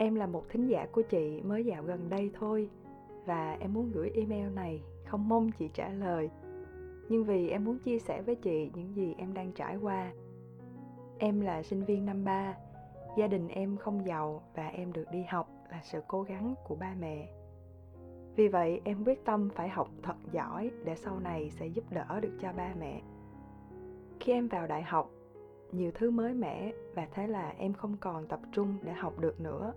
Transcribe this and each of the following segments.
Em là một thính giả của chị mới dạo gần đây thôi và em muốn gửi email này không mong chị trả lời. Nhưng vì em muốn chia sẻ với chị những gì em đang trải qua. Em là sinh viên năm ba, gia đình em không giàu và em được đi học là sự cố gắng của ba mẹ. Vì vậy em quyết tâm phải học thật giỏi để sau này sẽ giúp đỡ được cho ba mẹ. Khi em vào đại học, nhiều thứ mới mẻ và thế là em không còn tập trung để học được nữa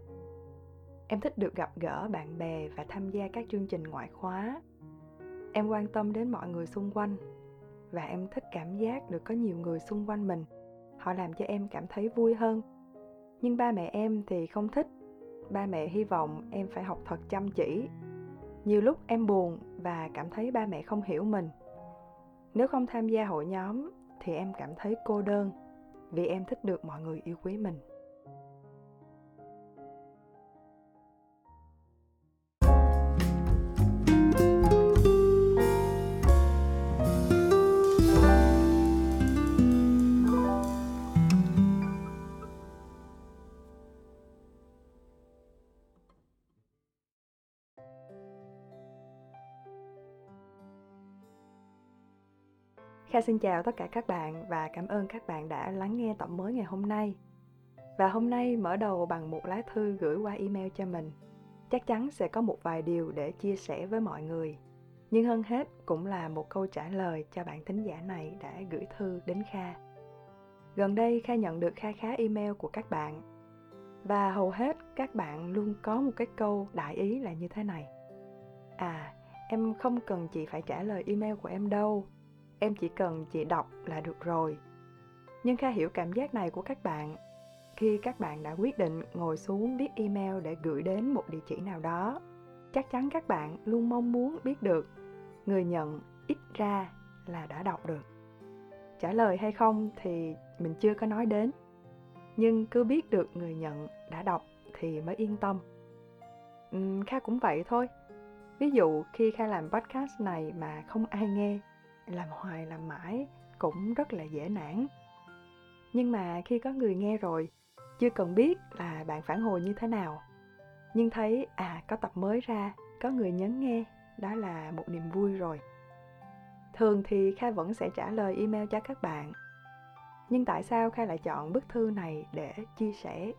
em thích được gặp gỡ bạn bè và tham gia các chương trình ngoại khóa. Em quan tâm đến mọi người xung quanh và em thích cảm giác được có nhiều người xung quanh mình. Họ làm cho em cảm thấy vui hơn. Nhưng ba mẹ em thì không thích. Ba mẹ hy vọng em phải học thật chăm chỉ. Nhiều lúc em buồn và cảm thấy ba mẹ không hiểu mình. Nếu không tham gia hội nhóm thì em cảm thấy cô đơn vì em thích được mọi người yêu quý mình. Kha xin chào tất cả các bạn và cảm ơn các bạn đã lắng nghe tập mới ngày hôm nay. Và hôm nay mở đầu bằng một lá thư gửi qua email cho mình. Chắc chắn sẽ có một vài điều để chia sẻ với mọi người. Nhưng hơn hết cũng là một câu trả lời cho bạn thính giả này đã gửi thư đến Kha. Gần đây Kha nhận được kha khá email của các bạn và hầu hết các bạn luôn có một cái câu đại ý là như thế này. À, em không cần chị phải trả lời email của em đâu, em chỉ cần chị đọc là được rồi. Nhưng kha hiểu cảm giác này của các bạn. Khi các bạn đã quyết định ngồi xuống viết email để gửi đến một địa chỉ nào đó chắc chắn các bạn luôn mong muốn biết được người nhận ít ra là đã đọc được. Trả lời hay không thì mình chưa có nói đến. Nhưng cứ biết được người nhận đã đọc thì mới yên tâm. Uhm, kha cũng vậy thôi. Ví dụ khi kha làm podcast này mà không ai nghe làm hoài làm mãi cũng rất là dễ nản. Nhưng mà khi có người nghe rồi, chưa cần biết là bạn phản hồi như thế nào. Nhưng thấy à có tập mới ra, có người nhấn nghe, đó là một niềm vui rồi. Thường thì kha vẫn sẽ trả lời email cho các bạn. Nhưng tại sao kha lại chọn bức thư này để chia sẻ?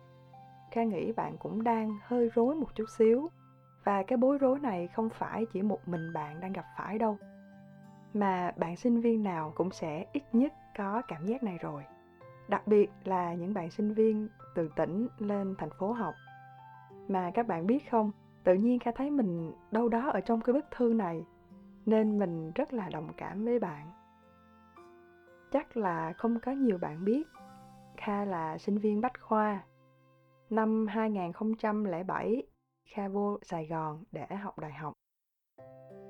Kha nghĩ bạn cũng đang hơi rối một chút xíu. Và cái bối rối này không phải chỉ một mình bạn đang gặp phải đâu mà bạn sinh viên nào cũng sẽ ít nhất có cảm giác này rồi. Đặc biệt là những bạn sinh viên từ tỉnh lên thành phố học. Mà các bạn biết không, tự nhiên kha thấy mình đâu đó ở trong cái bức thư này, nên mình rất là đồng cảm với bạn. Chắc là không có nhiều bạn biết, kha là sinh viên bách khoa. Năm 2007 kha vô sài gòn để học đại học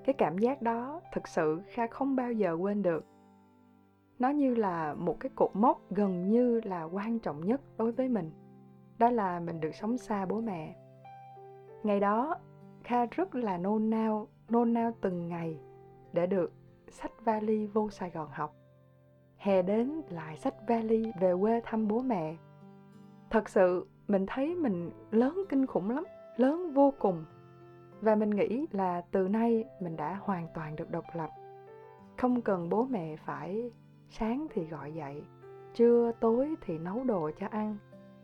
cái cảm giác đó thực sự kha không bao giờ quên được. Nó như là một cái cột mốc gần như là quan trọng nhất đối với mình. Đó là mình được sống xa bố mẹ. Ngày đó, kha rất là nôn nao nôn nao từng ngày để được sách vali vô sài gòn học. Hè đến lại sách vali về quê thăm bố mẹ. Thật sự, mình thấy mình lớn kinh khủng lắm, lớn vô cùng và mình nghĩ là từ nay mình đã hoàn toàn được độc lập. Không cần bố mẹ phải sáng thì gọi dậy, trưa, tối thì nấu đồ cho ăn,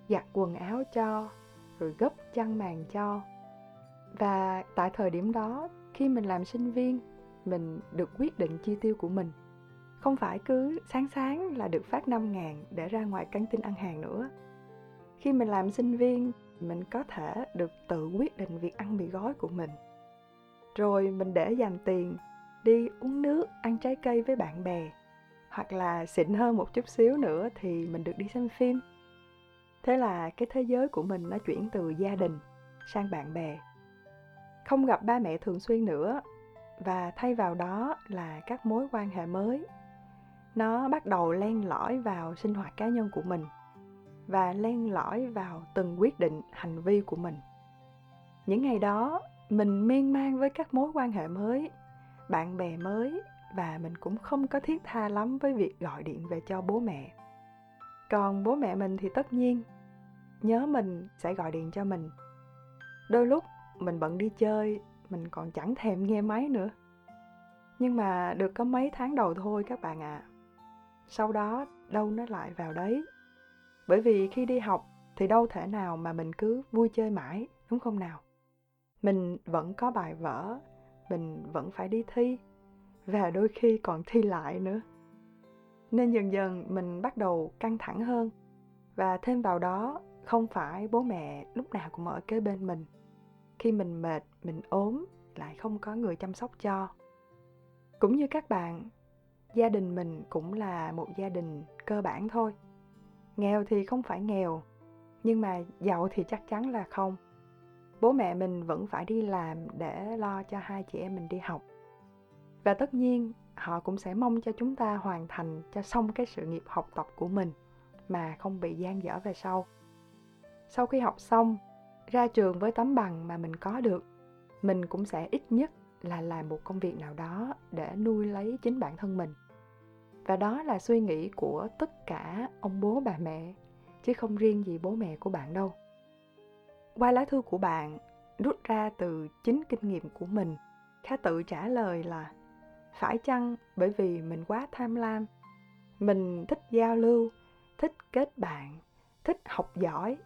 giặt quần áo cho, rồi gấp chăn màn cho. Và tại thời điểm đó, khi mình làm sinh viên, mình được quyết định chi tiêu của mình. Không phải cứ sáng sáng là được phát 5 ngàn để ra ngoài căng tin ăn hàng nữa. Khi mình làm sinh viên mình có thể được tự quyết định việc ăn mì gói của mình. Rồi mình để dành tiền đi uống nước, ăn trái cây với bạn bè, hoặc là xịn hơn một chút xíu nữa thì mình được đi xem phim. Thế là cái thế giới của mình nó chuyển từ gia đình sang bạn bè. Không gặp ba mẹ thường xuyên nữa, và thay vào đó là các mối quan hệ mới. Nó bắt đầu len lỏi vào sinh hoạt cá nhân của mình và len lỏi vào từng quyết định, hành vi của mình. Những ngày đó, mình miên man với các mối quan hệ mới, bạn bè mới và mình cũng không có thiết tha lắm với việc gọi điện về cho bố mẹ. Còn bố mẹ mình thì tất nhiên nhớ mình sẽ gọi điện cho mình. Đôi lúc mình bận đi chơi, mình còn chẳng thèm nghe máy nữa. Nhưng mà được có mấy tháng đầu thôi các bạn ạ. À. sau đó, đâu nó lại vào đấy bởi vì khi đi học thì đâu thể nào mà mình cứ vui chơi mãi, đúng không nào? Mình vẫn có bài vở, mình vẫn phải đi thi, và đôi khi còn thi lại nữa. Nên dần dần mình bắt đầu căng thẳng hơn, và thêm vào đó, không phải bố mẹ lúc nào cũng ở kế bên mình. Khi mình mệt, mình ốm, lại không có người chăm sóc cho. Cũng như các bạn, gia đình mình cũng là một gia đình cơ bản thôi nghèo thì không phải nghèo, nhưng mà giàu thì chắc chắn là không. Bố mẹ mình vẫn phải đi làm để lo cho hai chị em mình đi học. Và tất nhiên, họ cũng sẽ mong cho chúng ta hoàn thành cho xong cái sự nghiệp học tập của mình mà không bị gian dở về sau. Sau khi học xong, ra trường với tấm bằng mà mình có được, mình cũng sẽ ít nhất là làm một công việc nào đó để nuôi lấy chính bản thân mình và đó là suy nghĩ của tất cả ông bố, bà mẹ, chứ không riêng gì bố mẹ của bạn đâu. Qua lá thư của bạn, rút ra từ chính kinh nghiệm của mình, khá tự trả lời là, phải chăng bởi vì mình quá tham lam, mình thích giao lưu, thích kết bạn, thích học giỏi,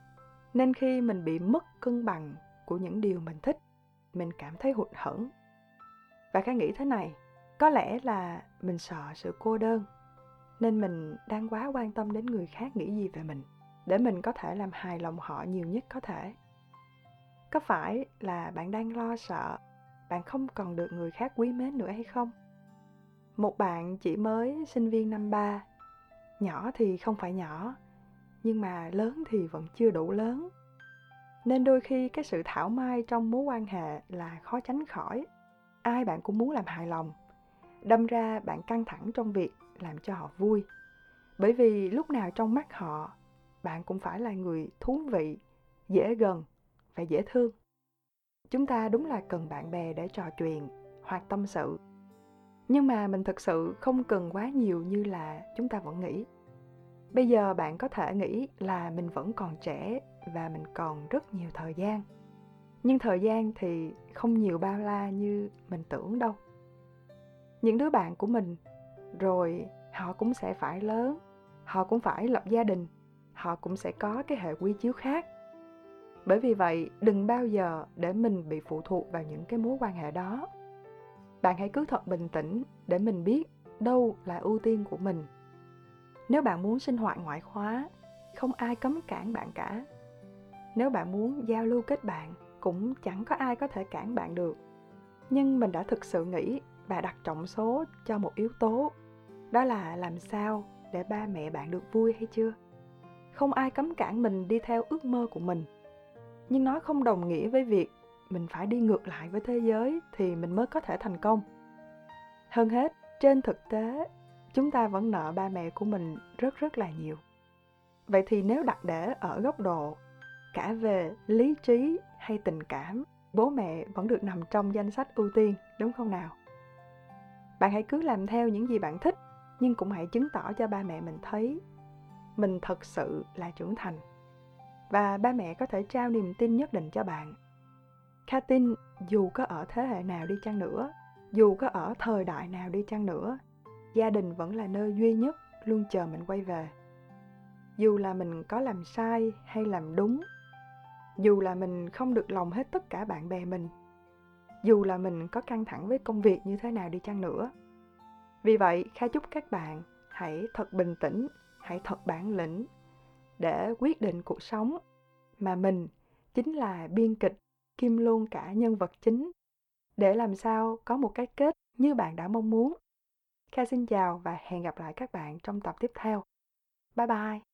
nên khi mình bị mất cân bằng của những điều mình thích, mình cảm thấy hụt hẫng? Và khá nghĩ thế này có lẽ là mình sợ sự cô đơn, nên mình đang quá quan tâm đến người khác nghĩ gì về mình, để mình có thể làm hài lòng họ nhiều nhất có thể. Có phải là bạn đang lo sợ bạn không còn được người khác quý mến nữa hay không? Một bạn chỉ mới sinh viên năm ba, nhỏ thì không phải nhỏ, nhưng mà lớn thì vẫn chưa đủ lớn. Nên đôi khi cái sự thảo mai trong mối quan hệ là khó tránh khỏi. Ai bạn cũng muốn làm hài lòng đâm ra bạn căng thẳng trong việc làm cho họ vui. Bởi vì lúc nào trong mắt họ, bạn cũng phải là người thú vị, dễ gần và dễ thương. Chúng ta đúng là cần bạn bè để trò chuyện hoặc tâm sự. Nhưng mà mình thực sự không cần quá nhiều như là chúng ta vẫn nghĩ. Bây giờ bạn có thể nghĩ là mình vẫn còn trẻ và mình còn rất nhiều thời gian. Nhưng thời gian thì không nhiều bao la như mình tưởng đâu những đứa bạn của mình. Rồi, họ cũng sẽ phải lớn, họ cũng phải lập gia đình, họ cũng sẽ có cái hệ quy chiếu khác. Bởi vì vậy, đừng bao giờ để mình bị phụ thuộc vào những cái mối quan hệ đó. Bạn hãy cứ thật bình tĩnh để mình biết đâu là ưu tiên của mình. Nếu bạn muốn sinh hoạt ngoại khóa, không ai cấm cản bạn cả. Nếu bạn muốn giao lưu kết bạn, cũng chẳng có ai có thể cản bạn được. Nhưng mình đã thực sự nghĩ bà đặt trọng số cho một yếu tố, đó là làm sao để ba mẹ bạn được vui hay chưa? Không ai cấm cản mình đi theo ước mơ của mình. Nhưng nó không đồng nghĩa với việc mình phải đi ngược lại với thế giới thì mình mới có thể thành công. Hơn hết, trên thực tế, chúng ta vẫn nợ ba mẹ của mình rất rất là nhiều. Vậy thì nếu đặt để ở góc độ cả về lý trí hay tình cảm, bố mẹ vẫn được nằm trong danh sách ưu tiên, đúng không nào? Bạn hãy cứ làm theo những gì bạn thích, nhưng cũng hãy chứng tỏ cho ba mẹ mình thấy mình thật sự là trưởng thành. Và ba mẹ có thể trao niềm tin nhất định cho bạn. Kha tin dù có ở thế hệ nào đi chăng nữa, dù có ở thời đại nào đi chăng nữa, gia đình vẫn là nơi duy nhất luôn chờ mình quay về. Dù là mình có làm sai hay làm đúng, dù là mình không được lòng hết tất cả bạn bè mình dù là mình có căng thẳng với công việc như thế nào đi chăng nữa vì vậy, kha chúc các bạn hãy thật bình tĩnh, hãy thật bản lĩnh để quyết định cuộc sống mà mình chính là biên kịch kim luôn cả nhân vật chính để làm sao có một cái kết như bạn đã mong muốn Kha xin chào và hẹn gặp lại các bạn trong tập tiếp theo. Bye bye!